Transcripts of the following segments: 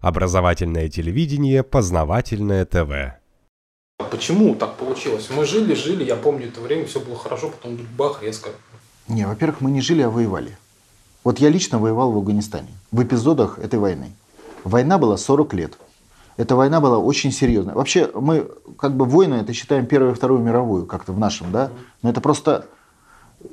Образовательное телевидение, познавательное ТВ. Почему так получилось? Мы жили, жили, я помню это время, все было хорошо, потом бах, резко. Не, во-первых, мы не жили, а воевали. Вот я лично воевал в Афганистане, в эпизодах этой войны. Война была 40 лет. Эта война была очень серьезная. Вообще, мы как бы войны, это считаем Первую и Вторую мировую, как-то в нашем, да? Но это просто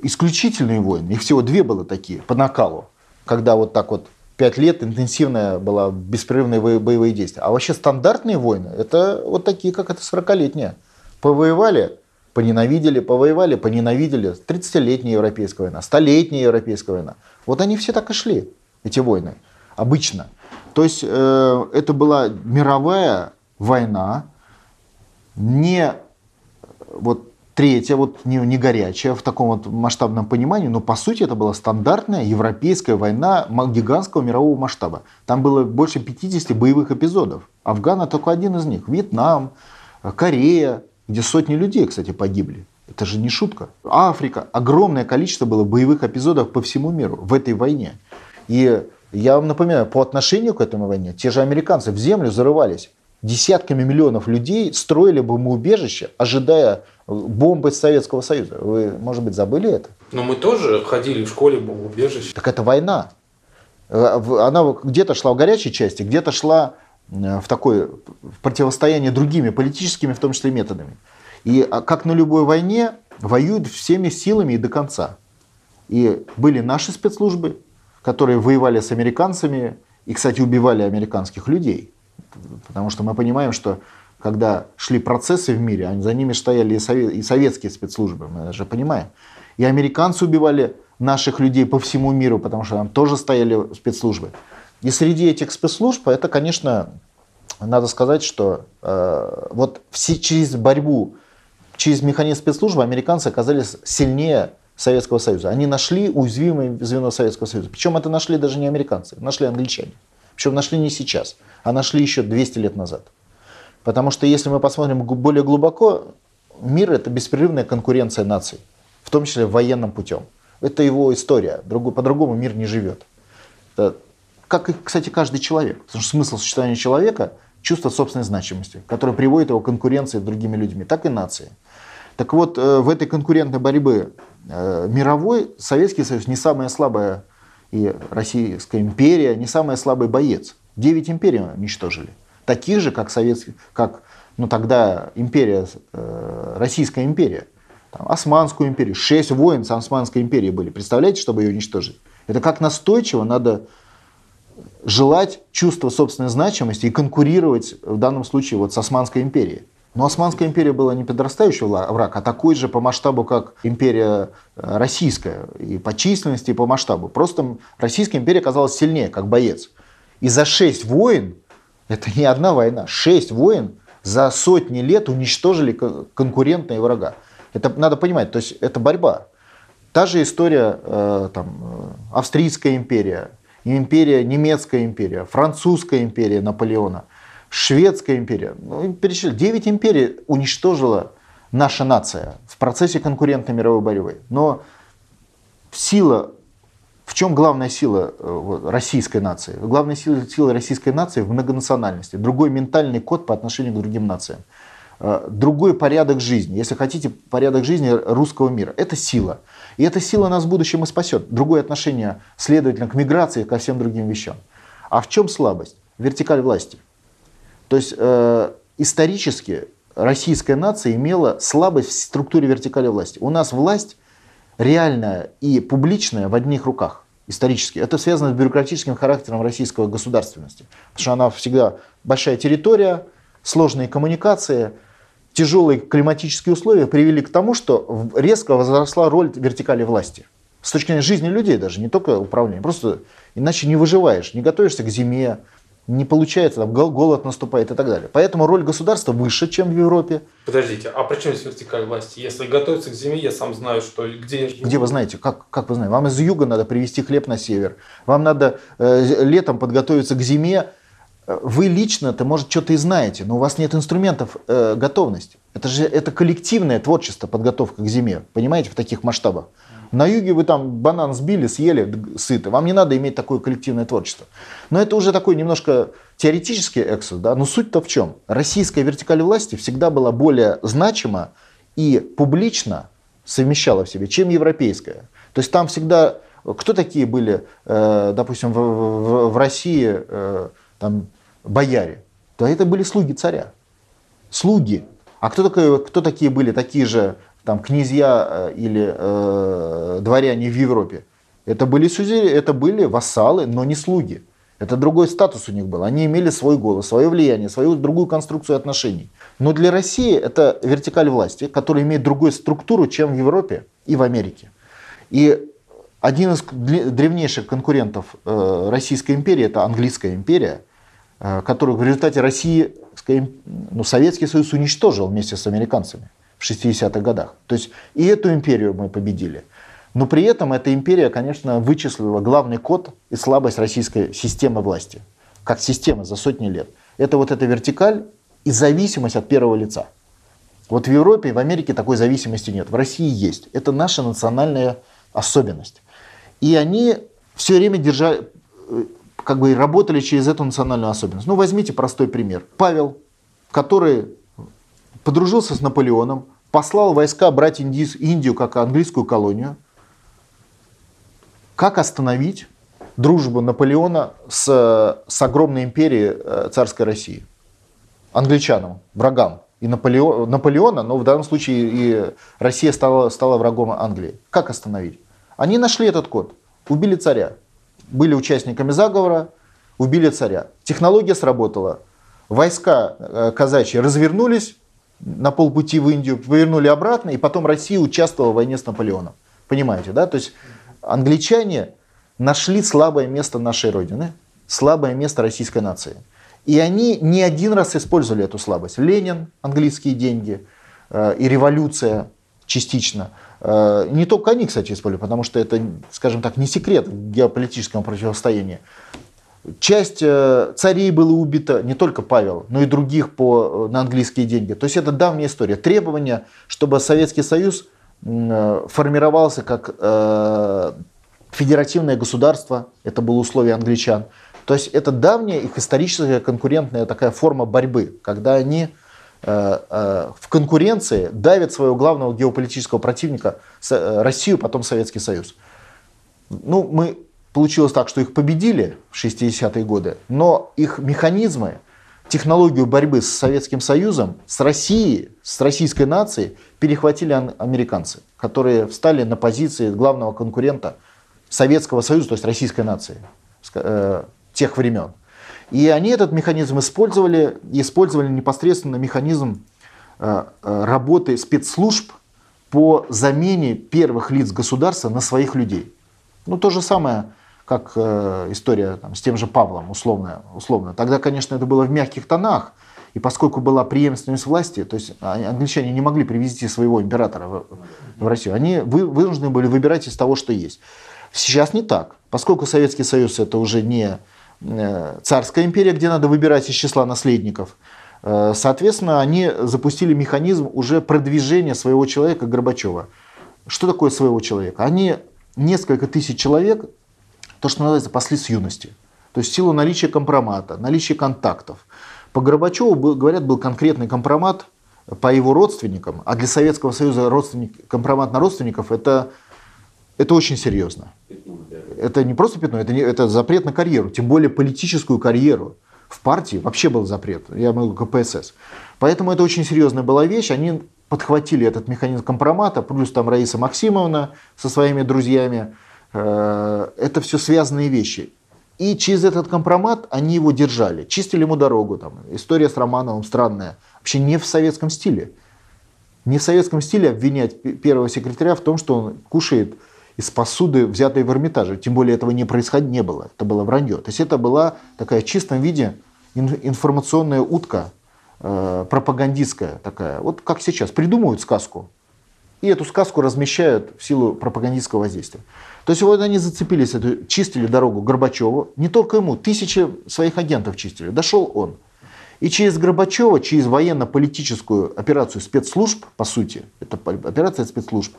исключительные войны. Их всего две было такие, по накалу. Когда вот так вот пять лет интенсивная была беспрерывные боевые действия. А вообще стандартные войны, это вот такие, как это 40-летняя. Повоевали, поненавидели, повоевали, поненавидели. 30-летняя европейская война, 100-летняя европейская война. Вот они все так и шли, эти войны, обычно. То есть э, это была мировая война, не вот третья, вот не, не горячая в таком вот масштабном понимании, но по сути это была стандартная европейская война гигантского мирового масштаба. Там было больше 50 боевых эпизодов. Афгана только один из них. Вьетнам, Корея, где сотни людей, кстати, погибли. Это же не шутка. Африка. Огромное количество было боевых эпизодов по всему миру в этой войне. И я вам напоминаю, по отношению к этому войне, те же американцы в землю зарывались. Десятками миллионов людей строили бы мы убежище, ожидая бомбы Советского Союза. Вы, может быть, забыли это? Но мы тоже ходили в школе в убежище. Так это война. Э, она где-то шла в горячей части, где-то шла э, в такое в противостояние другими политическими, в том числе, методами. И а, как на любой войне, воюют всеми силами и до конца. И были наши спецслужбы, которые воевали с американцами и, кстати, убивали американских людей. Потому что мы понимаем, что когда шли процессы в мире, за ними стояли и, советские спецслужбы, мы даже понимаем. И американцы убивали наших людей по всему миру, потому что там тоже стояли спецслужбы. И среди этих спецслужб, это, конечно, надо сказать, что э, вот все, через борьбу, через механизм спецслужбы американцы оказались сильнее Советского Союза. Они нашли уязвимое звено Советского Союза. Причем это нашли даже не американцы, нашли англичане. Причем нашли не сейчас, а нашли еще 200 лет назад. Потому что если мы посмотрим более глубоко, мир это беспрерывная конкуренция наций, в том числе военным путем. Это его история. По-другому мир не живет. Как и, кстати, каждый человек. Потому что смысл существования человека – чувство собственной значимости, которое приводит его к конкуренции с другими людьми, так и нации. Так вот, э, в этой конкурентной борьбе э, мировой Советский Союз не самая слабая и Российская империя не самый слабый боец. Девять империй уничтожили таких же, как, советский, как ну, тогда империя, э, Российская империя. Там, Османскую империю. Шесть войн с Османской империей были. Представляете, чтобы ее уничтожить? Это как настойчиво надо желать чувства собственной значимости и конкурировать в данном случае вот с Османской империей. Но Османская империя была не подрастающий враг, а такой же по масштабу, как империя э, российская, и по численности, и по масштабу. Просто Российская империя оказалась сильнее, как боец. И за шесть войн это не одна война. Шесть войн за сотни лет уничтожили конкурентные врага. Это надо понимать, то есть это борьба. Та же история, э, там, э, Австрийская империя, империя, немецкая империя, французская империя Наполеона, шведская империя. Ну, перечислили. Девять империй уничтожила наша нация в процессе конкурентной мировой борьбы. Но сила в чем главная сила э, российской нации? Главная сила, сила российской нации в многонациональности. Другой ментальный код по отношению к другим нациям. Э, другой порядок жизни. Если хотите, порядок жизни русского мира. Это сила. И эта сила нас в будущем и спасет. Другое отношение, следовательно, к миграции, ко всем другим вещам. А в чем слабость? Вертикаль власти. То есть э, исторически российская нация имела слабость в структуре вертикали власти. У нас власть реальное и публичное в одних руках исторически. Это связано с бюрократическим характером российской государственности. Потому что она всегда большая территория, сложные коммуникации, тяжелые климатические условия привели к тому, что резко возросла роль вертикали власти. С точки зрения жизни людей даже, не только управления. Просто иначе не выживаешь, не готовишься к зиме, не получается, там голод наступает и так далее. Поэтому роль государства выше, чем в Европе. Подождите, а при чем здесь вертикаль власти? Если готовиться к зиме, я сам знаю, что где... Где вы знаете? Как, как вы знаете? Вам из юга надо привезти хлеб на север. Вам надо э, летом подготовиться к зиме. Вы лично-то, может, что-то и знаете, но у вас нет инструментов э, готовности. Это же это коллективное творчество, подготовка к зиме. Понимаете, в таких масштабах. На юге вы там банан сбили, съели, сыты. Вам не надо иметь такое коллективное творчество. Но это уже такой немножко теоретический эксус, да, но суть-то в чем? Российская вертикаль власти всегда была более значима и публично совмещала в себе, чем европейская. То есть там всегда, кто такие были, э, допустим, в, в, в России э, там, бояре? Да это были слуги царя. Слуги. А кто, такой, кто такие были такие же там, князья э, или э, дворяне в Европе? Это были сузери, это были вассалы, но не слуги. Это другой статус у них был. Они имели свой голос, свое влияние, свою другую конструкцию отношений. Но для России это вертикаль власти, которая имеет другую структуру, чем в Европе и в Америке. И один из древнейших конкурентов э, Российской империи, это Английская империя, э, которую в результате России, ну, Советский Союз уничтожил вместе с американцами в 60-х годах. То есть и эту империю мы победили – но при этом эта империя, конечно, вычислила главный код и слабость российской системы власти, как системы за сотни лет. Это вот эта вертикаль и зависимость от первого лица. Вот в Европе и в Америке такой зависимости нет. В России есть. Это наша национальная особенность. И они все время держали, э, как бы работали через эту национальную особенность. Ну, возьмите простой пример. Павел, который подружился с Наполеоном, послал войска брать Индию как английскую колонию – как остановить дружбу Наполеона с, с огромной империей э, царской России? Англичанам, врагам. И Наполеон, Наполеона, но в данном случае и Россия стала, стала врагом Англии. Как остановить? Они нашли этот код. Убили царя. Были участниками заговора, убили царя. Технология сработала. Войска э, казачьи развернулись на полпути в Индию, повернули обратно, и потом Россия участвовала в войне с Наполеоном. Понимаете, да? То есть англичане нашли слабое место нашей Родины, слабое место российской нации. И они не один раз использовали эту слабость. Ленин, английские деньги э, и революция частично. Э, не только они, кстати, использовали, потому что это, скажем так, не секрет геополитического противостояния. Часть э, царей было убито, не только Павел, но и других по, на английские деньги. То есть это давняя история. Требование, чтобы Советский Союз Э, формировался как э, федеративное государство, это было условие англичан. То есть это давняя их историческая конкурентная такая форма борьбы, когда они э, в конкуренции давят своего главного геополитического противника Россию, потом Советский Союз. Ну, мы получилось так, что их победили в 60-е годы, но их механизмы технологию борьбы с Советским Союзом, с Россией, с российской нацией перехватили американцы, которые встали на позиции главного конкурента Советского Союза, то есть российской нации э, тех времен. И они этот механизм использовали, использовали непосредственно механизм э, э, работы спецслужб по замене первых лиц государства на своих людей. Ну, то же самое как э, история там, с тем же Павлом, условно, условно. Тогда, конечно, это было в мягких тонах, и поскольку была преемственность власти, то есть англичане не могли привезти своего императора в, в Россию, они вы, вынуждены были выбирать из того, что есть. Сейчас не так. Поскольку Советский Союз это уже не э, царская империя, где надо выбирать из числа наследников, э, соответственно, они запустили механизм уже продвижения своего человека Горбачева. Что такое своего человека? Они несколько тысяч человек то, что называется, пасли с юности. То есть в силу наличия компромата, наличия контактов. По Горбачеву, говорят, был конкретный компромат по его родственникам, а для Советского Союза родственник, компромат на родственников это, это очень серьезно. Это не просто пятно, это, не, это запрет на карьеру, тем более политическую карьеру. В партии вообще был запрет, я могу КПСС. Поэтому это очень серьезная была вещь. Они подхватили этот механизм компромата, плюс там Раиса Максимовна со своими друзьями это все связанные вещи. И через этот компромат они его держали, чистили ему дорогу. Там. История с Романовым странная. Вообще не в советском стиле. Не в советском стиле обвинять первого секретаря в том, что он кушает из посуды, взятой в Эрмитаже. Тем более этого не происходило, не было. Это было вранье. То есть это была такая в чистом виде информационная утка, э, пропагандистская такая. Вот как сейчас. Придумывают сказку. И эту сказку размещают в силу пропагандистского воздействия. То есть вот они зацепились, эту, чистили дорогу Горбачеву. Не только ему, тысячи своих агентов чистили. Дошел он. И через Горбачева, через военно-политическую операцию спецслужб, по сути, это операция спецслужб,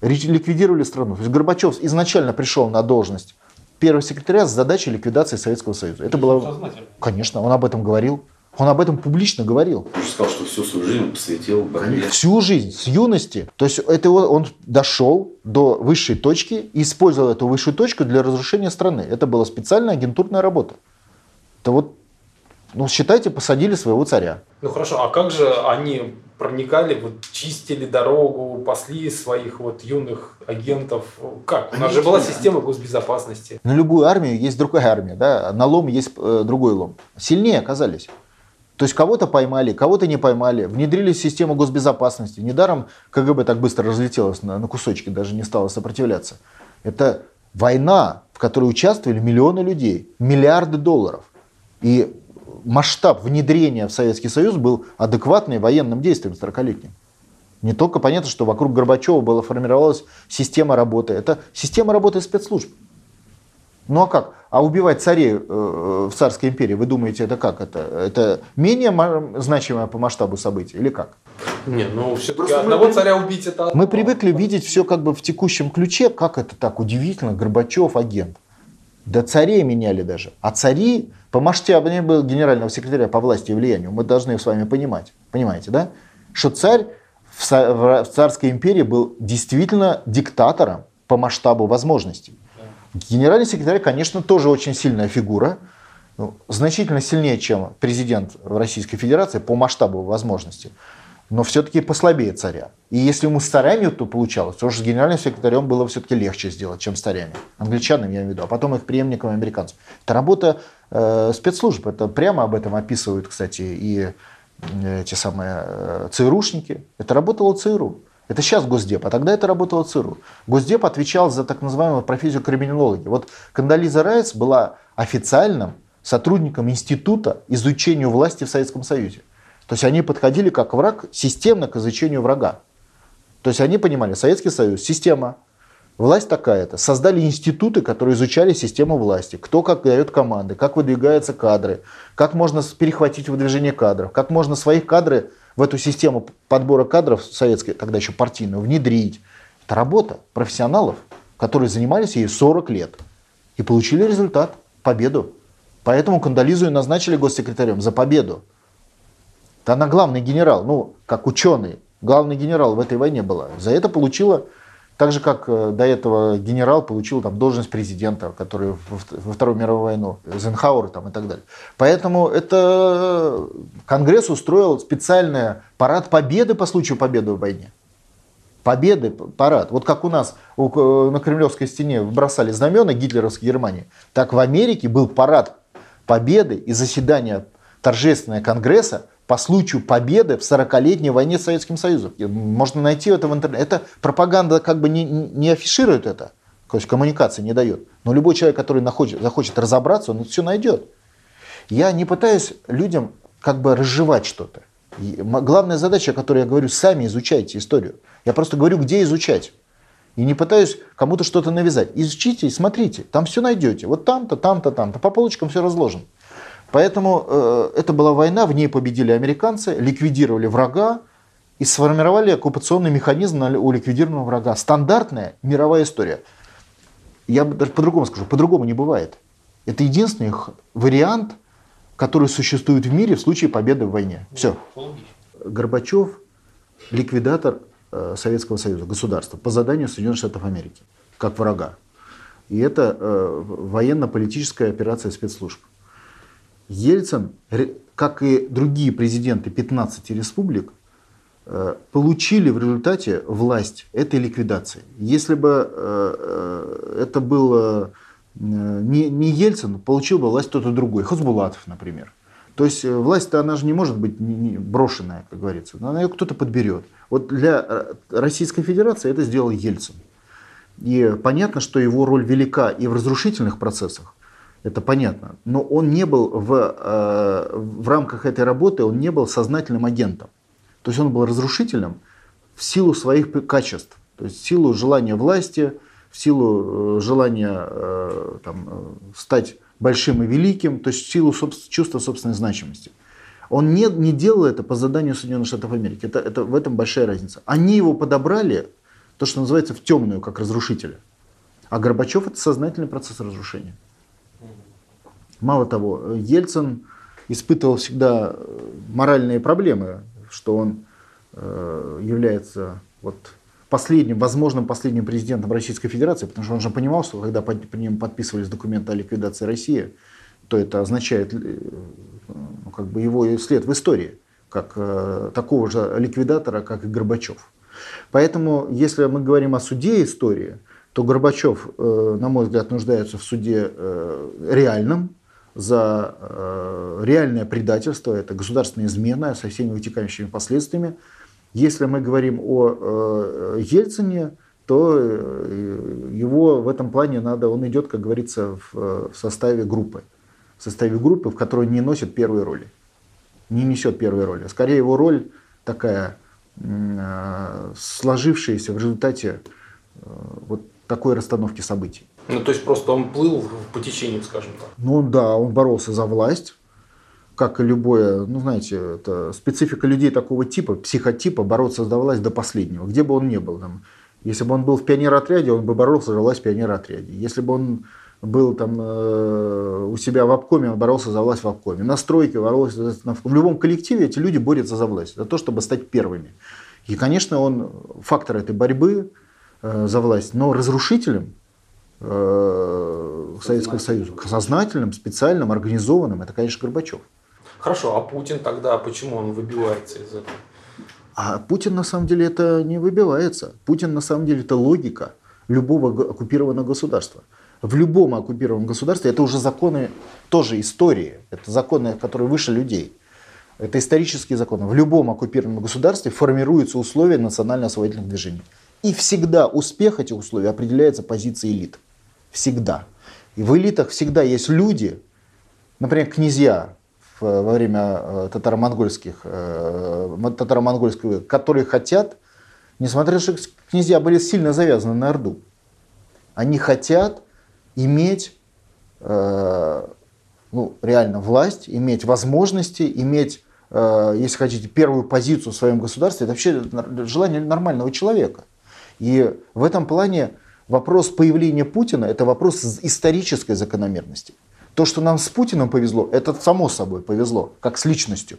ликвидировали страну. То есть Горбачев изначально пришел на должность первого секретаря с задачей ликвидации Советского Союза. Это было... Конечно, он об этом говорил. Он об этом публично говорил. Он же сказал, что всю свою жизнь посвятил борьбе. Всю жизнь, с юности. То есть это он, он дошел до высшей точки и использовал эту высшую точку для разрушения страны. Это была специальная агентурная работа. Это вот, ну, считайте, посадили своего царя. Ну хорошо, а как же они проникали, вот чистили дорогу, пасли своих вот юных агентов? Как? У нас же была система госбезопасности. На любую армию есть другая армия, да? На лом есть э, другой лом. Сильнее оказались. То есть кого-то поймали, кого-то не поймали, внедрили систему госбезопасности. Недаром КГБ так быстро разлетелось на, на кусочки, даже не стало сопротивляться. Это война, в которой участвовали миллионы людей, миллиарды долларов. И масштаб внедрения в Советский Союз был адекватный военным действиям 40-летним. Не только понятно, что вокруг Горбачева была формировалась система работы. Это система работы спецслужб. Ну а как? А убивать царей э, в царской империи, вы думаете, это как? Это, это менее значимое по масштабу событие или как? Не, ну все-таки одного мы, царя убить это... Мы привыкли видеть все как бы в текущем ключе, как это так удивительно, Горбачев агент. Да царей меняли даже. А цари по масштабу не был генерального секретаря по власти и влиянию. Мы должны с вами понимать. Понимаете, да? Что царь в царской империи был действительно диктатором по масштабу возможностей. Генеральный секретарь, конечно, тоже очень сильная фигура, ну, значительно сильнее, чем президент Российской Федерации по масштабу возможностей, но все-таки послабее царя. И если ему с царями то получалось, то с генеральным секретарем было все-таки легче сделать, чем с царями. Англичанам, я имею в виду, а потом их преемникам американцам. Это работа э, спецслужб, это прямо об этом описывают, кстати, и э, эти самые э, ЦРУшники. Это работало ЦРУ. Это сейчас Госдеп, а тогда это работало ЦРУ. Госдеп отвечал за так называемую профессию криминологии. Вот Кандализа Райс была официальным сотрудником Института изучения власти в Советском Союзе. То есть они подходили как враг системно к изучению врага. То есть они понимали, Советский Союз, система, власть такая-то. Создали институты, которые изучали систему власти. Кто как дает команды, как выдвигаются кадры, как можно перехватить выдвижение кадров, как можно своих кадры в эту систему подбора кадров советской, тогда еще партийную, внедрить. Это работа профессионалов, которые занимались ей 40 лет и получили результат, победу. Поэтому Кандализу назначили госсекретарем за победу. Она главный генерал, ну, как ученый, главный генерал в этой войне была. За это получила так же, как э, до этого генерал получил там, должность президента, который во Вторую мировую войну, Зенхауэр там, и так далее. Поэтому это Конгресс устроил специальный парад победы по случаю победы в войне. Победы, парад. Вот как у нас на Кремлевской стене бросали знамена гитлеровской Германии, так в Америке был парад победы и заседание торжественное Конгресса по случаю победы в 40-летней войне с Советским Союзом. Можно найти это в интернете. Это пропаганда как бы не, не афиширует это, то есть коммуникации не дает. Но любой человек, который находит, захочет разобраться, он это все найдет. Я не пытаюсь людям как бы разжевать что-то. Главная задача, о которой я говорю, сами изучайте историю. Я просто говорю, где изучать. И не пытаюсь кому-то что-то навязать. Изучите и смотрите, там все найдете. Вот там-то, там-то, там-то. По полочкам все разложено. Поэтому э, это была война, в ней победили американцы, ликвидировали врага и сформировали оккупационный механизм на, у ликвидированного врага. Стандартная мировая история. Я даже по-другому скажу, по-другому не бывает. Это единственный вариант, который существует в мире в случае победы в войне. Все. Горбачев ликвидатор э, Советского Союза, государства, по заданию Соединенных Штатов Америки, как врага. И это э, военно-политическая операция спецслужб. Ельцин, как и другие президенты 15 республик, э, получили в результате власть этой ликвидации. Если бы э, э, это был не, Ельцин, получил бы власть кто-то другой, Хасбулатов, например. То есть власть-то она же не может быть брошенная, как говорится. Она ее кто-то подберет. Вот для Российской Федерации это сделал Ельцин. И понятно, что его роль велика и в разрушительных процессах, это понятно. Но он не был в, э, в рамках этой работы, он не был сознательным агентом. То есть он был разрушительным в силу своих качеств. То есть в силу желания власти, в силу э, желания э, там, стать большим и великим, то есть в силу чувства собственной значимости. Он не, не делал это по заданию Соединенных Штатов Америки. Это, это, в этом большая разница. Они его подобрали, то, что называется в темную, как разрушителя. А Горбачев это сознательный процесс разрушения. Мало того, Ельцин испытывал всегда э, моральные проблемы, что он э, является вот последним, возможным последним президентом Российской Федерации, потому что он же понимал, что когда под, при нем подписывались документы о ликвидации России, то это означает э, ну, как бы его след в истории, как э, такого же ликвидатора, как и Горбачев. Поэтому, если мы говорим о суде истории, то Горбачев, э, на мой взгляд, нуждается в суде э, реальном, за э, реальное предательство, это государственная измена со всеми вытекающими последствиями. Если мы говорим о Ельцине, то его в этом плане надо, он идет, как говорится, в составе группы. В составе группы, в которой не носит первой роли. Не несет первой роли. Скорее его роль такая сложившаяся в результате вот такой расстановки событий. Ну, то есть просто он плыл по течению, скажем так. Ну да, он боролся за власть, как и любое, ну знаете, это специфика людей такого типа, психотипа, бороться за власть до последнего, где бы он ни был. Там, если бы он был в пионер-отряде, он бы боролся за власть в пионер-отряде. Если бы он был там э, у себя в обкоме, он боролся за власть в обкоме. На стройке боролся. В любом коллективе эти люди борются за власть, за то, чтобы стать первыми. И, конечно, он фактор этой борьбы э, за власть, но разрушителем э, Советского Союза, сознательным, специальным, организованным, это, конечно, Горбачев. Хорошо, а Путин тогда, почему он выбивается из этого? А Путин на самом деле это не выбивается. Путин на самом деле это логика любого оккупированного государства. В любом оккупированном государстве это уже законы тоже истории. Это законы, которые выше людей. Это исторические законы. В любом оккупированном государстве формируются условия национально-освободительных движений. И всегда успех этих условий определяется позицией элит. Всегда. И в элитах всегда есть люди, например, князья во время э, татаро-монгольских, э, татаро-монгольского, которые хотят, несмотря на то, что князья были сильно завязаны на Орду, они хотят иметь э, ну, реально власть, иметь возможности, иметь, если хотите, первую позицию в своем государстве. Это вообще желание нормального человека. И в этом плане вопрос появления Путина – это вопрос исторической закономерности. То, что нам с Путиным повезло, это само собой повезло, как с личностью.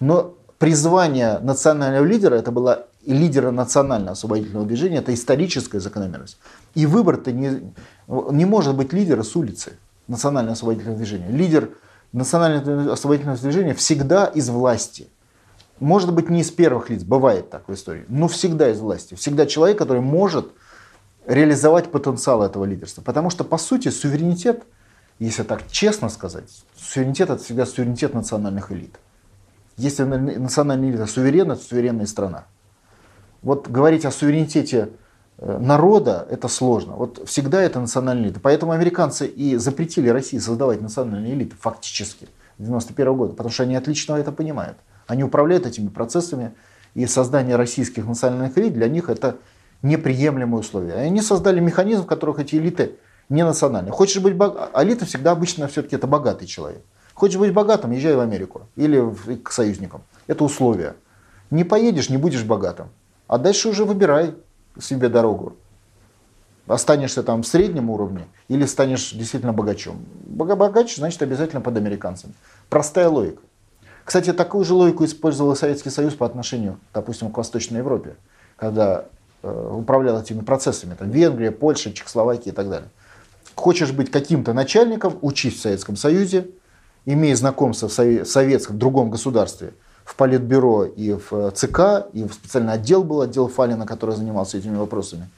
Но призвание национального лидера, это была лидера национального освободительного движения, это историческая закономерность. И выбор-то не, не может быть лидера с улицы национального освободительного движения. Лидер национального освободительного движения всегда из власти. Может быть, не из первых лиц, бывает так в истории, но всегда из власти. Всегда человек, который может реализовать потенциал этого лидерства. Потому что, по сути, суверенитет, если так честно сказать, суверенитет это всегда суверенитет национальных элит. Если национальная элита суверенна, то суверенная страна. Вот говорить о суверенитете э, народа это сложно. Вот всегда это национальная элита. Поэтому американцы и запретили России создавать национальные элиты фактически 91 года, потому что они отлично это понимают. Они управляют этими процессами, и создание российских национальных элит для них это неприемлемые условия. Они создали механизм, в которых эти элиты не национальные. Хочешь быть богатым, элита всегда обычно все-таки это богатый человек. Хочешь быть богатым, езжай в Америку или к союзникам. Это условия. Не поедешь, не будешь богатым. А дальше уже выбирай себе дорогу. Останешься там в среднем уровне или станешь действительно богачом. Богаче значит обязательно под американцами. Простая логика. Кстати, такую же логику использовал Советский Союз по отношению, допустим, к Восточной Европе, когда управлял этими процессами. Там Венгрия, Польша, Чехословакия и так далее. Хочешь быть каким-то начальником, учись в Советском Союзе, имей знакомство в советском, в другом государстве, в Политбюро и в э, ЦК, и в специальный отдел был, отдел Фалина, который занимался этими вопросами.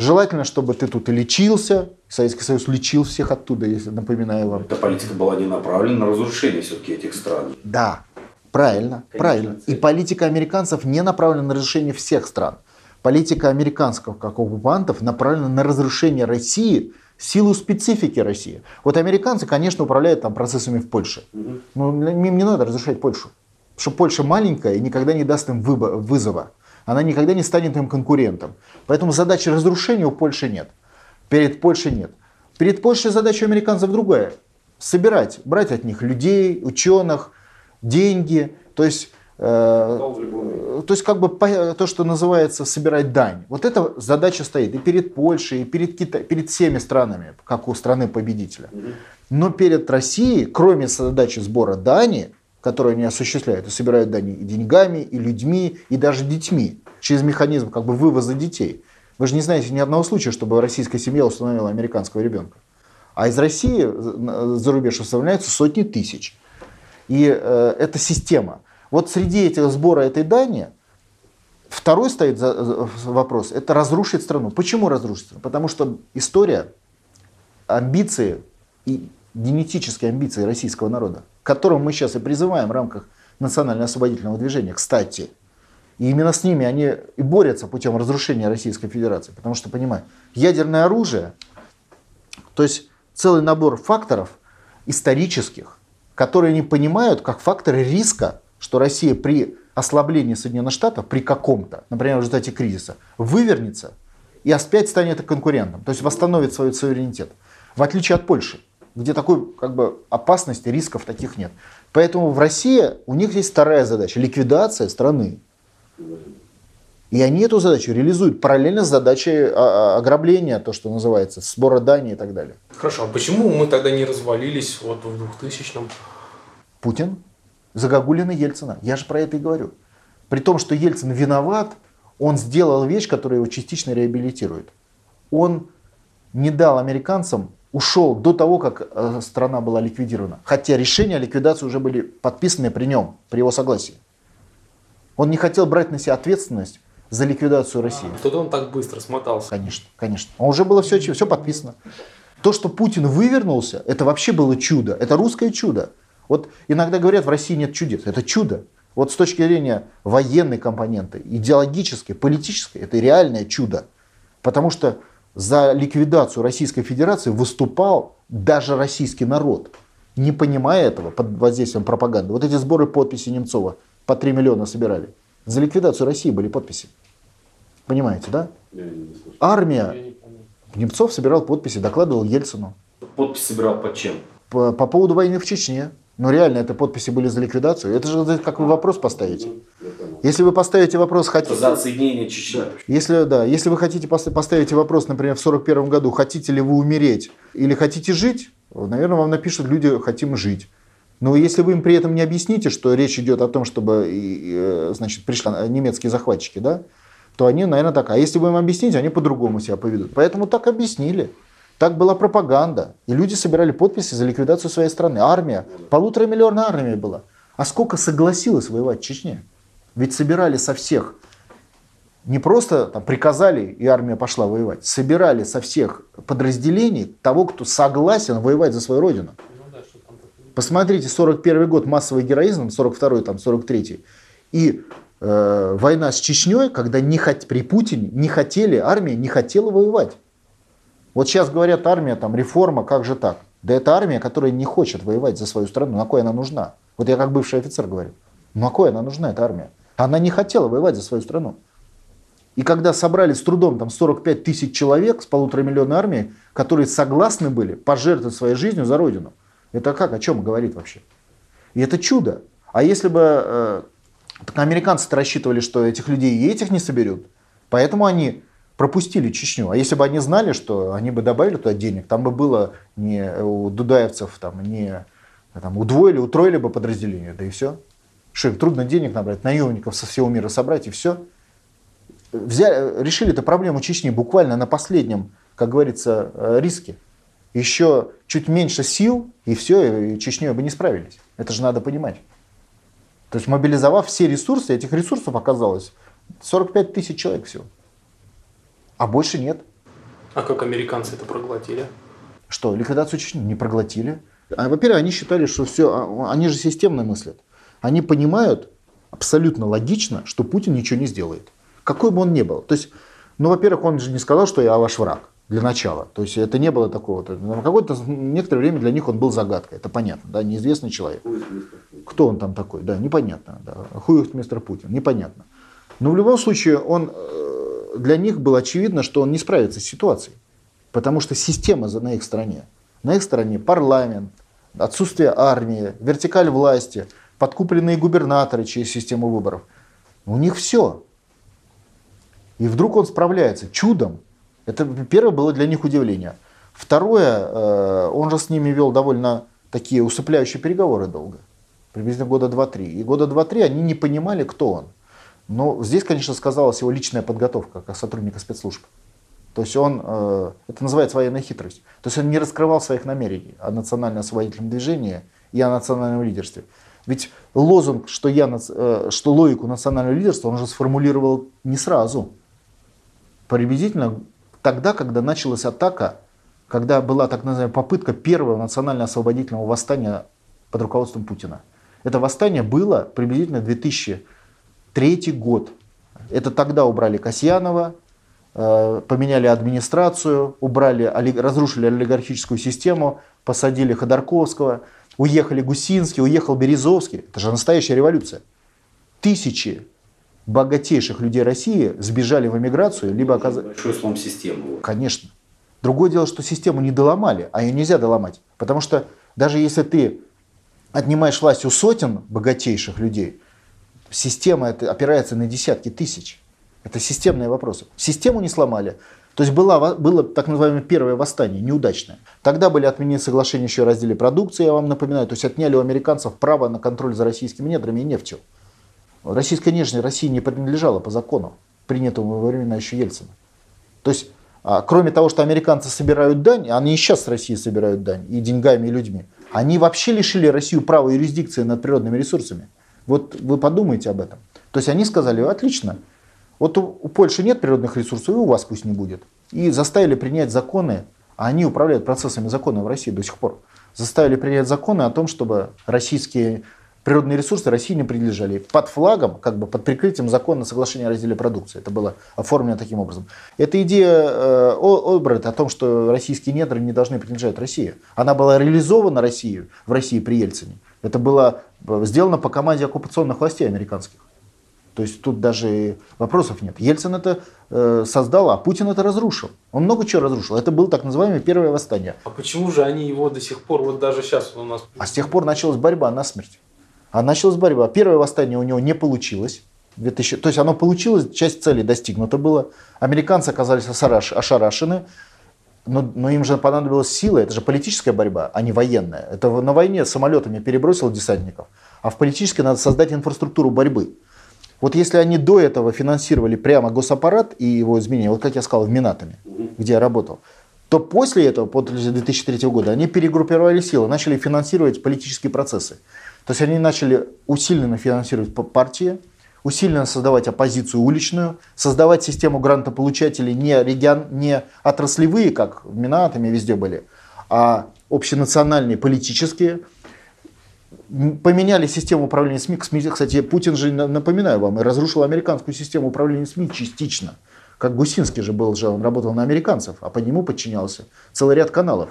Желательно, чтобы ты тут и лечился. Советский Союз лечил всех оттуда, если напоминаю вам. Эта политика была не направлена на разрушение все-таки этих стран. Да, правильно, Конечно, правильно. Цель. И политика американцев не направлена на разрушение всех стран. Политика американских как оккупантов направлена на разрушение России в силу специфики России. Вот американцы, конечно, управляют там процессами в Польше. Но им не надо разрушать Польшу. Потому что Польша маленькая и никогда не даст им вызова. Она никогда не станет им конкурентом. Поэтому задачи разрушения у Польши нет. Перед Польшей нет. Перед Польшей задача американцев другая. Собирать, брать от них людей, ученых, деньги. То есть то есть как бы то, что называется собирать дань. Вот эта задача стоит и перед Польшей, и перед, Китай, перед всеми странами, как у страны победителя. Но перед Россией, кроме задачи сбора дани, которую они осуществляют, и собирают дани и деньгами, и людьми, и даже детьми, через механизм как бы вывоза детей. Вы же не знаете ни одного случая, чтобы российская семья установила американского ребенка. А из России за рубеж установляются сотни тысяч. И э, это система. Вот среди этих сбора этой дани второй стоит вопрос, это разрушить страну. Почему разрушить страну? Потому что история, амбиции и генетические амбиции российского народа, к которым мы сейчас и призываем в рамках национально-освободительного движения, кстати, и именно с ними они и борются путем разрушения Российской Федерации. Потому что, понимаю, ядерное оружие, то есть целый набор факторов исторических, которые не понимают как факторы риска, что Россия при ослаблении Соединенных Штатов, при каком-то, например, в результате кризиса, вывернется и опять станет конкурентом, то есть восстановит свой суверенитет. В отличие от Польши, где такой как бы, опасности, рисков таких нет. Поэтому в России у них есть вторая задача – ликвидация страны. И они эту задачу реализуют параллельно с задачей а, а, ограбления, то, что называется, сбора дани и так далее. Хорошо, а почему мы тогда не развалились вот в 2000-м? Путин, загогулина Ельцина. Я же про это и говорю. При том, что Ельцин виноват, он сделал вещь, которая его частично реабилитирует. Он не дал американцам, ушел до того, как э, страна была ликвидирована. Хотя решения о ликвидации уже были подписаны при нем, при его согласии. Он не хотел брать на себя ответственность за ликвидацию России. А, тогда он так быстро смотался. Конечно, конечно. А уже было все, все подписано. То, что Путин вывернулся, это вообще было чудо. Это русское чудо. Вот иногда говорят, в России нет чудес. Это чудо. Вот с точки зрения военной компоненты, идеологической, политической, это реальное чудо. Потому что за ликвидацию Российской Федерации выступал даже российский народ. Не понимая этого, под воздействием пропаганды. Вот эти сборы подписей Немцова – по 3 миллиона собирали. За ликвидацию России были подписи. Понимаете, да? Армия. Немцов собирал подписи, докладывал Ельцину. Подпись собирал под чем? По, по поводу войны в Чечне. Но реально это подписи были за ликвидацию. Это же как вы вопрос поставите. Если вы поставите вопрос, хотите... За отсоединение Чечни. Если, да, если вы хотите поставить вопрос, например, в 41 году, хотите ли вы умереть или хотите жить, наверное, вам напишут люди «хотим жить». Но если вы им при этом не объясните, что речь идет о том, чтобы э, значит, пришли немецкие захватчики, да, то они, наверное, так. А если вы им объясните, они по-другому себя поведут. Поэтому так объяснили. Так была пропаганда. И люди собирали подписи за ликвидацию своей страны. Армия, полутора миллиона армия была. А сколько согласилось воевать в Чечне? Ведь собирали со всех. Не просто там, приказали, и армия пошла воевать. Собирали со всех подразделений того, кто согласен воевать за свою родину. Посмотрите, 41 год массовый героизм, 42-й, там, 43-й. И э, война с Чечней, когда не хот... при Путине не хотели, армия не хотела воевать. Вот сейчас говорят, армия, там, реформа, как же так? Да это армия, которая не хочет воевать за свою страну. На кой она нужна? Вот я как бывший офицер говорю. На кой она нужна, эта армия? Она не хотела воевать за свою страну. И когда собрали с трудом там 45 тысяч человек с полутора миллионной армией, которые согласны были пожертвовать своей жизнью за Родину, это как, о чем говорит вообще? И это чудо. А если бы э, так американцы-то рассчитывали, что этих людей и этих не соберут, поэтому они пропустили Чечню. А если бы они знали, что они бы добавили туда денег, там бы было не у дудаевцев там, не там, удвоили, утроили бы подразделение, да и все. Что им трудно денег набрать, наемников со всего мира собрать и все. Взяли, решили эту проблему Чечни буквально на последнем, как говорится, э, риске еще чуть меньше сил, и все, и Чечней бы не справились. Это же надо понимать. То есть мобилизовав все ресурсы, этих ресурсов оказалось 45 тысяч человек всего. А больше нет. А как американцы это проглотили? Что, ликвидацию Чечни не проглотили? А, во-первых, они считали, что все, а, они же системно мыслят. Они понимают абсолютно логично, что Путин ничего не сделает. Какой бы он ни был. То есть, ну, во-первых, он же не сказал, что я ваш враг для начала. То есть это не было такого. На какое-то некоторое время для них он был загадкой. Это понятно, да, неизвестный человек. Кто он там такой, да, непонятно. Да. Хуев мистер Путин, непонятно. Но в любом случае он, э, для них было очевидно, что он не справится с ситуацией. Потому что система на их стороне. На их стороне парламент, отсутствие армии, вертикаль власти, подкупленные губернаторы через систему выборов. У них все. И вдруг он справляется чудом. Это первое было для них удивление. Второе, э, он же с ними вел довольно такие усыпляющие переговоры долго. Приблизительно года два-три. И года два-три они не понимали, кто он. Но здесь, конечно, сказалась его личная подготовка как сотрудника спецслужб. То есть он, э, это называется военная хитрость. То есть он не раскрывал своих намерений о национально-освободительном движении и о национальном лидерстве. Ведь лозунг, что, я, э, что логику национального лидерства, он же сформулировал не сразу. Приблизительно тогда, когда началась атака, когда была так называемая попытка первого национально-освободительного восстания под руководством Путина. Это восстание было приблизительно 2003 год. Это тогда убрали Касьянова, Э, поменяли администрацию, убрали, разрушили олигархическую систему, посадили Ходорковского, уехали Гусинский, уехал Березовский. Это же настоящая революция. Тысячи богатейших людей России сбежали в эмиграцию, либо оказались... Большой слом системы. Конечно. Другое дело, что систему не доломали, а ее нельзя доломать. Потому что даже если ты отнимаешь власть у сотен богатейших людей, система это опирается на десятки тысяч. Это системные вопросы. Систему не сломали. То есть было, было так называемое первое восстание, неудачное. Тогда были отменены соглашения еще о разделе продукции, я вам напоминаю. То есть отняли у американцев право на контроль за российскими недрами и нефтью. Российская нефть России не принадлежала по закону, принятому во времена еще Ельцина. То есть, а, кроме того, что американцы собирают дань, они и сейчас с России собирают дань, и деньгами, и людьми, они вообще лишили Россию права юрисдикции над природными ресурсами. Вот вы подумайте об этом. То есть они сказали, отлично, вот у, у Польши нет природных ресурсов, и у вас пусть не будет. И заставили принять законы, а они управляют процессами закона в России до сих пор. Заставили принять законы о том, чтобы российские природные ресурсы России не принадлежали. Под флагом, как бы под прикрытием закона соглашения о разделе продукции. Это было оформлено таким образом. Эта идея э, Оберта о том, что российские недры не должны принадлежать России, она была реализована Россией в России при Ельцине. Это было э, сделано по команде оккупационных властей американских. То есть тут даже вопросов нет. Ельцин это э, создал, а Путин это разрушил. Он много чего разрушил. Это было так называемое первое восстание. А почему же они его до сих пор, вот даже сейчас у нас... А с тех пор началась борьба на смерть. А началась борьба. Первое восстание у него не получилось. 2000, то есть оно получилось, часть цели достигнута было. Американцы оказались ошарашены, но, но им же понадобилась сила. Это же политическая борьба, а не военная. Это на войне самолетами перебросил десантников. А в политической надо создать инфраструктуру борьбы. Вот если они до этого финансировали прямо госаппарат и его изменения, вот как я сказал, в Минатами, где я работал, то после этого, после 2003 года, они перегруппировали силы, начали финансировать политические процессы. То есть они начали усиленно финансировать партии, усиленно создавать оппозицию уличную, создавать систему грантополучателей не, регион, не отраслевые, как в Минатами везде были, а общенациональные, политические, поменяли систему управления СМИ. Кстати, Путин же, напоминаю вам, разрушил американскую систему управления СМИ частично. Как Гусинский же был, же он работал на американцев, а по нему подчинялся целый ряд каналов.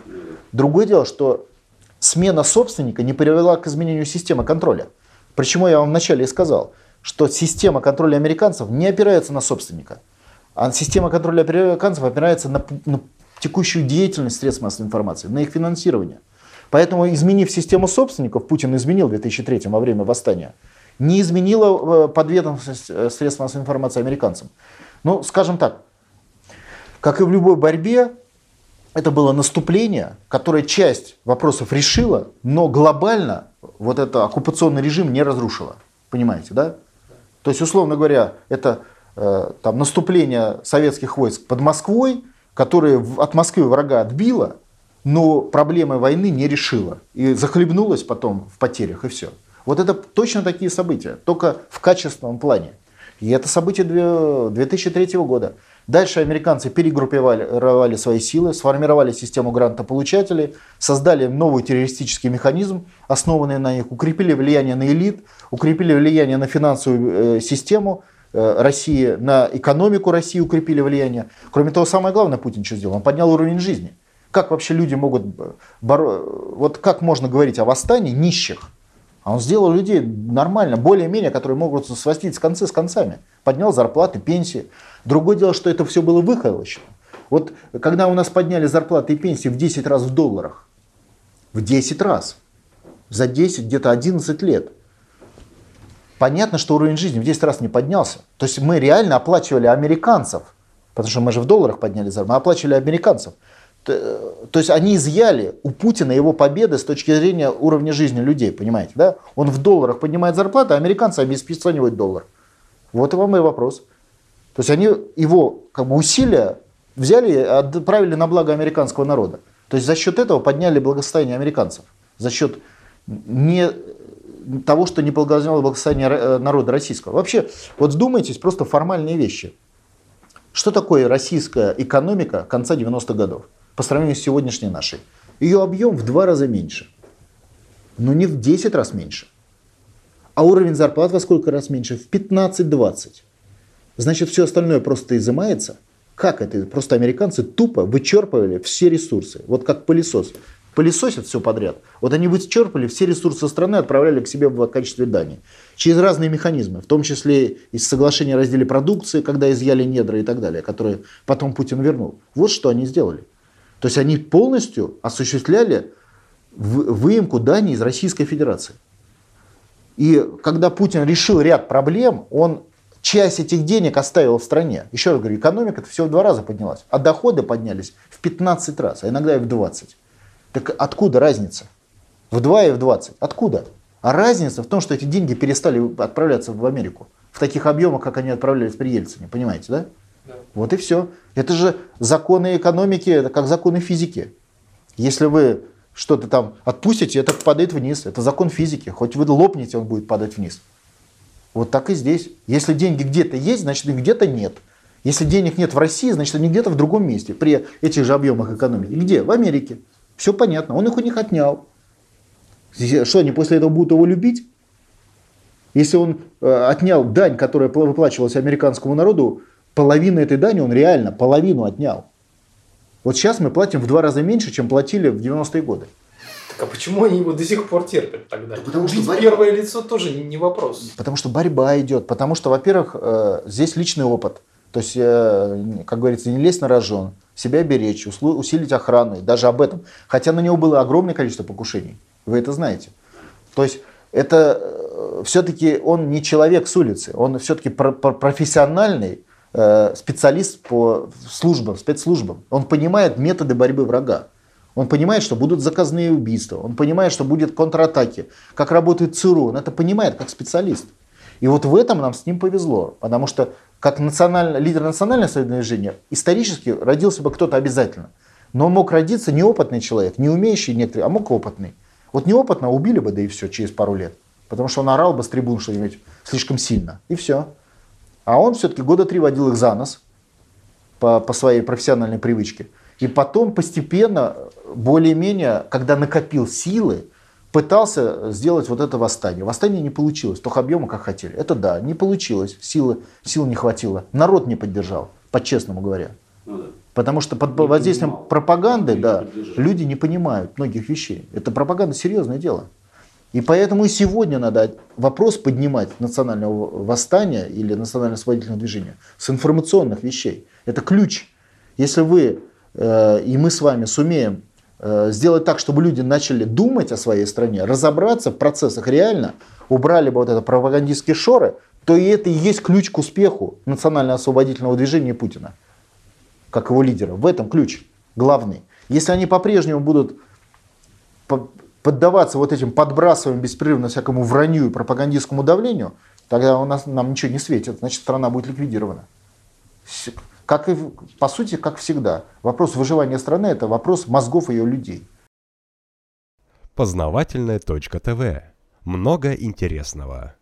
Другое дело, что смена собственника не привела к изменению системы контроля. Почему я вам вначале и сказал, что система контроля американцев не опирается на собственника, а система контроля американцев опирается на, на текущую деятельность средств массовой информации, на их финансирование. Поэтому, изменив систему собственников, Путин изменил в 2003 во время восстания, не изменила э, подведомственность э, средств массовой информации американцам. Ну, скажем так, как и в любой борьбе, это было наступление, которое часть вопросов решило, но глобально вот это оккупационный режим не разрушило. Понимаете, да? То есть, условно говоря, это э, там, наступление советских войск под Москвой, которое от Москвы врага отбило, но проблемы войны не решила. И захлебнулась потом в потерях, и все. Вот это точно такие события, только в качественном плане. И это событие 2003 года. Дальше американцы перегруппировали свои силы, сформировали систему грантополучателей, создали новый террористический механизм, основанный на них, укрепили влияние на элит, укрепили влияние на финансовую э, систему э, России, на экономику России укрепили влияние. Кроме того, самое главное Путин что сделал? Он поднял уровень жизни. Как вообще люди могут... Боро... Вот как можно говорить о восстании нищих? А он сделал людей нормально, более-менее, которые могут свастить с концы с концами. Поднял зарплаты, пенсии. Другое дело, что это все было выхолощено. Вот когда у нас подняли зарплаты и пенсии в 10 раз в долларах, в 10 раз, за 10, где-то 11 лет, Понятно, что уровень жизни в 10 раз не поднялся. То есть мы реально оплачивали американцев, потому что мы же в долларах подняли зарплату, мы оплачивали американцев. То есть они изъяли у Путина его победы с точки зрения уровня жизни людей, понимаете, да? Он в долларах поднимает зарплату, а американцы обесценивают доллар. Вот и вам и вопрос. То есть они его как бы, усилия взяли и отправили на благо американского народа. То есть за счет этого подняли благосостояние американцев. За счет не того, что не подняло благосостояние э, народа российского. Вообще, вот вдумайтесь, просто формальные вещи. Что такое российская экономика конца 90-х годов по сравнению с сегодняшней нашей? Ее объем в два раза меньше. Но не в 10 раз меньше. А уровень зарплат во сколько раз меньше? В 15-20. Значит, все остальное просто изымается. Как это? Просто американцы тупо вычерпывали все ресурсы. Вот как пылесос. Пылесосят все подряд. Вот они вычерпали все ресурсы страны, отправляли к себе в качестве дани. Через разные механизмы, в том числе из соглашения о разделе продукции, когда изъяли недра и так далее, которые потом Путин вернул. Вот что они сделали. То есть они полностью осуществляли выемку дани из Российской Федерации. И когда Путин решил ряд проблем, он часть этих денег оставил в стране. Еще раз говорю, экономика всего в два раза поднялась, а доходы поднялись в 15 раз, а иногда и в 20. Так откуда разница? В 2 и в 20. Откуда? А разница в том, что эти деньги перестали отправляться в Америку. В таких объемах, как они отправлялись при Ельцине. Понимаете, да? да. Вот и все. Это же законы экономики, это как законы физики. Если вы что-то там отпустите, это падает вниз. Это закон физики. Хоть вы лопнете, он будет падать вниз. Вот так и здесь. Если деньги где-то есть, значит их где-то нет. Если денег нет в России, значит они где-то в другом месте, при этих же объемах экономики. Где? В Америке. Все понятно. Он их у них отнял. Что, они после этого будут его любить? Если он э, отнял дань, которая выплачивалась американскому народу, половину этой дани он реально, половину отнял. Вот сейчас мы платим в два раза меньше, чем платили в 90-е годы. А почему они его до сих пор терпят тогда? Да потому что борьба... первое лицо тоже не, вопрос. Потому что борьба идет. Потому что, во-первых, э, здесь личный опыт. То есть, э, как говорится, не лезть на рожон, себя беречь, усилить охрану, даже об этом. Хотя на него было огромное количество покушений. Вы это знаете. То есть, это э, все-таки он не человек с улицы, он все-таки профессиональный специалист по службам, спецслужбам. Он понимает методы борьбы врага. Он понимает, что будут заказные убийства, он понимает, что будет контратаки, как работает ЦРУ, он это понимает как специалист. И вот в этом нам с ним повезло, потому что как национальный, лидер национального советного движения исторически родился бы кто-то обязательно. Но мог родиться неопытный человек, не умеющий некоторые, а мог опытный. Вот неопытно убили бы, да и все, через пару лет. Потому что он орал бы с трибун что-нибудь слишком сильно. И все. А он все-таки года три водил их за нос по, по своей профессиональной привычке. И потом постепенно, более-менее, когда накопил силы, пытался сделать вот это восстание. Восстание не получилось, того объема, как хотели. Это да, не получилось, силы, сил не хватило. Народ не поддержал, по-честному говоря. Ну Потому что под не воздействием понимал. пропаганды, не да, люди не понимают многих вещей. Это пропаганда серьезное дело. И поэтому и сегодня надо вопрос поднимать национального восстания или национально-освободительного движения с информационных вещей. Это ключ. Если вы Э, и мы с вами сумеем сделать так, чтобы люди начали думать о своей стране, разобраться в процессах реально, убрали бы вот это пропагандистские шоры, то и это и есть ключ к успеху национально-освободительного движения Путина, как его лидера. В этом ключ главный. Если они по-прежнему будут поддаваться вот этим подбрасываниям беспрерывно всякому вранью и пропагандистскому давлению, тогда у нас, нам ничего не светит, значит страна будет ликвидирована. Как и, по сути, как всегда. Вопрос выживания страны – это вопрос мозгов ее людей. Познавательная точка ТВ. Много интересного.